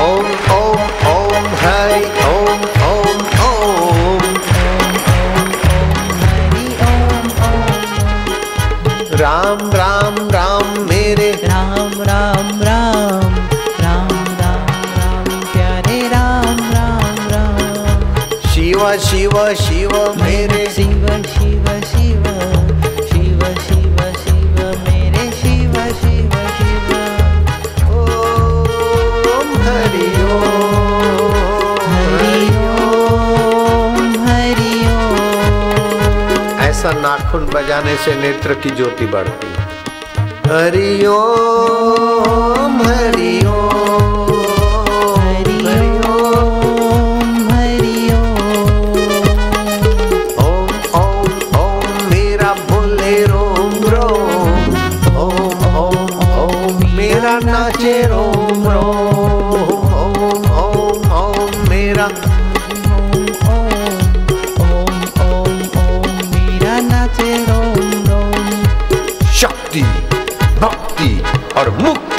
ओम ओम ओम हरि ओम ओम ओम हरि ओम ओम राम राम राम मेरे राम राम राम राम राम राम प्यारे राम राम राम शिव शिव शिव मेरे शिव शिव शिव ऐसा नाखून बजाने से नेत्र की ज्योति बढ़ती है। हरि ओम हरि ओम हरि ओम हरि ओम। ओम ओम ओम, मेरा बोले रोम रोम।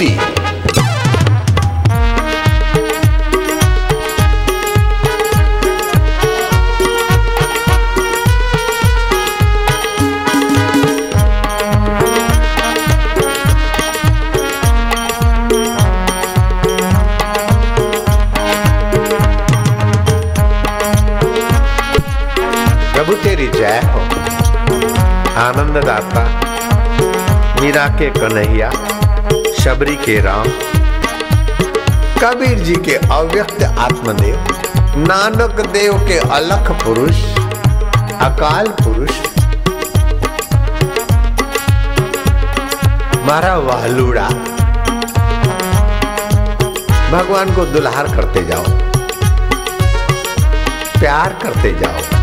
मुक्ति प्रभु तेरी जय हो आनंददाता मीरा के कन्हैया शबरी के राम। कबीर जी के अव्यक्त आत्मदेव। नानक देव के अलख पुरुष। अकाल पुरुष। मारा वालूड़ा भगवान को दुल्हार करते जाओ। प्यार करते जाओ।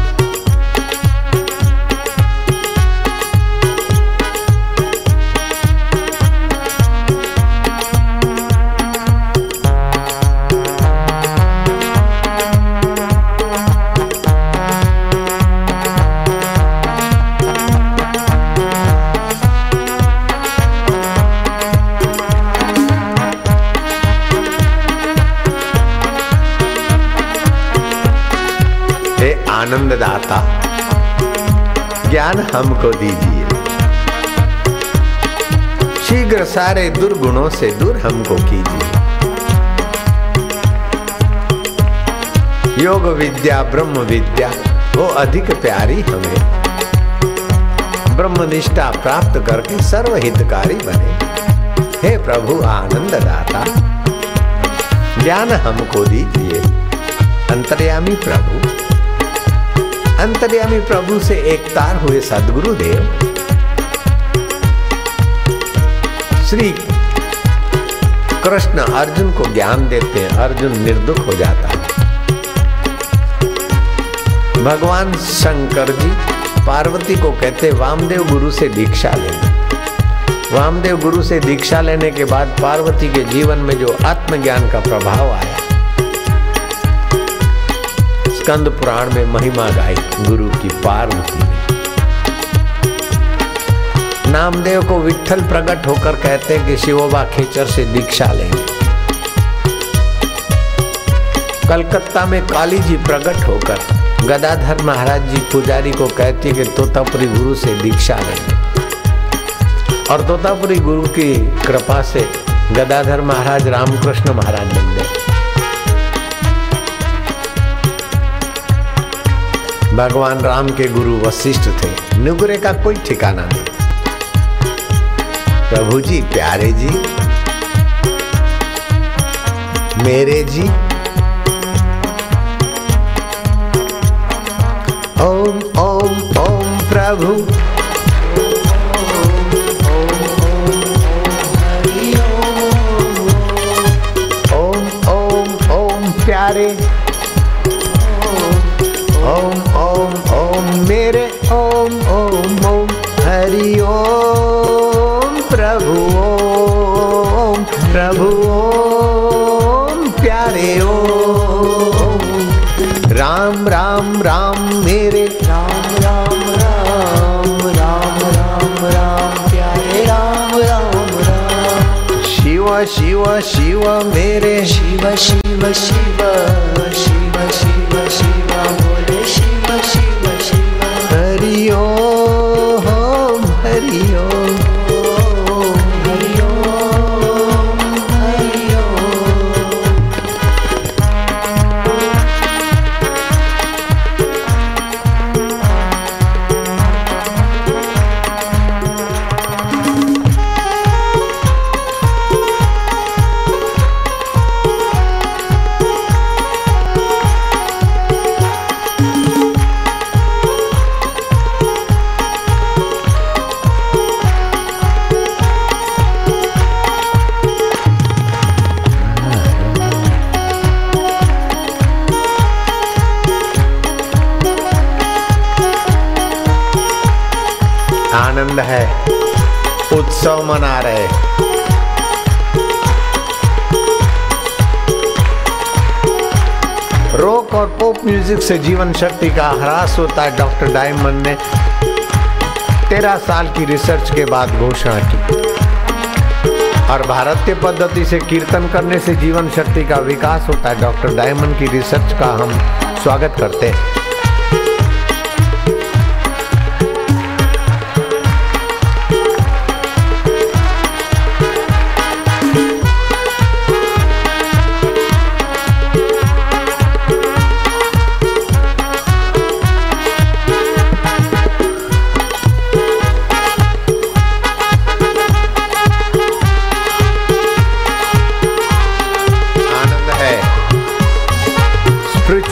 हे आनंददाता। ज्ञान हमको दीजिए। शीघ्र सारे दुर्गुणों से दूर हमको कीजिए। योग विद्या, ब्रह्म विद्या, वो अधिक प्यारी हमें। ब्रह्म निष्ठा प्राप्त करके सर्वहितकारी बने। हे प्रभु आनंददाता, ज्ञान हमको दीजिए। अंतर्यामी प्रभु। अंतर्यामी प्रभु से एक तार हुए सदगुरु देव श्री कृष्ण अर्जुन को ज्ञान देते हैं, अर्जुन निर्दुख हो जाता है। भगवान शंकर जी पार्वती को कहते वामदेव गुरु से दीक्षा लेना वामदेव गुरु से दीक्षा लेने के बाद पार्वती के जीवन में जो आत्मज्ञान का प्रभाव आया स्कंद पुराण में महिमा गाई, गुरु की पार्वती ने नामदेव को विठल प्रकट होकर कहते हैं कि शिवोबा खेचर से दीक्षा लेंगे कलकत्ता में काली जी प्रकट होकर गदाधर महाराज जी पुजारी को कहती कि तोतापुरी गुरु से दीक्षा लेंगे और तोतापुरी गुरु की कृपा से गदाधर महाराज रामकृष्ण महाराज बन गए। भगवान राम के गुरु वशिष्ठ थे। नुगरे का कोई ठिकाना नहीं। प्रभु जी, प्यारे जी, मेरे जी, ओम ओम ओम प्रभु। ओम ओम ओम प्यारे प्रभु ओम प्यारे ओम राम राम राम मेरे राम राम राम राम राम राम, प्यारे राम राम राम। शिव शिव शिव मेरे, शिव शिव शिव शिव। आनंद है, उत्सव मना रहे। रॉक और पॉप म्यूज़िक से जीवन शक्ति का ह्रास होता है डॉक्टर डायमंड ने तेरह साल की रिसर्च के बाद घोषणा की। और भारतीय पद्धति से कीर्तन करने से जीवन शक्ति का विकास होता है डॉक्टर डायमंड की रिसर्च का हम स्वागत करते हैं।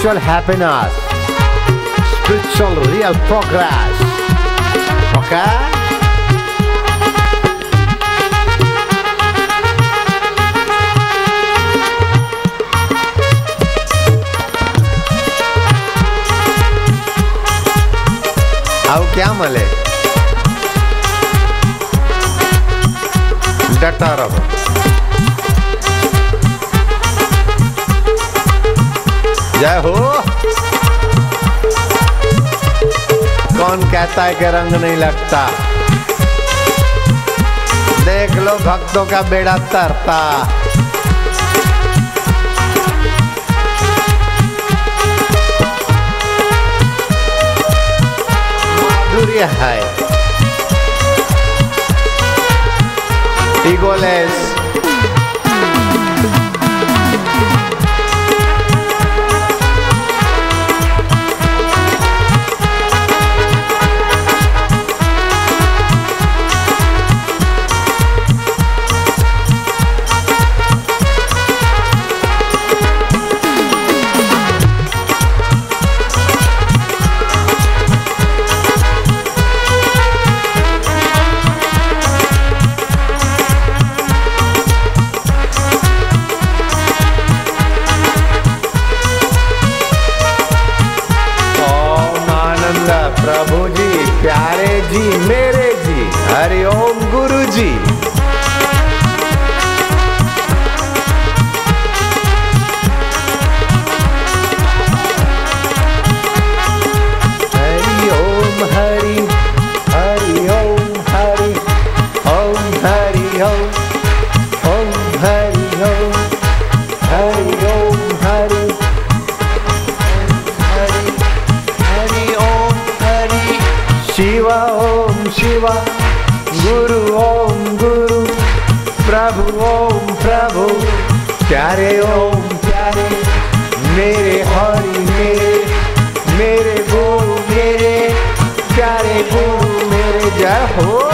spiritual happiness spiritual real progress okay अब क्या मले डटा रहो जय हो। कौन कहता है कि रंग नहीं लगता? देख लो भक्तों का बेड़ा तरता। माधुर्य है। ईगोलेस शिव गुरु ओम गुरु, प्रभु ओम प्रभु। प्यारे ओम प्यारे, मेरे हरि मेरे मेरे गुरु मेरे, प्यारे गुरु मेरे। जय हो।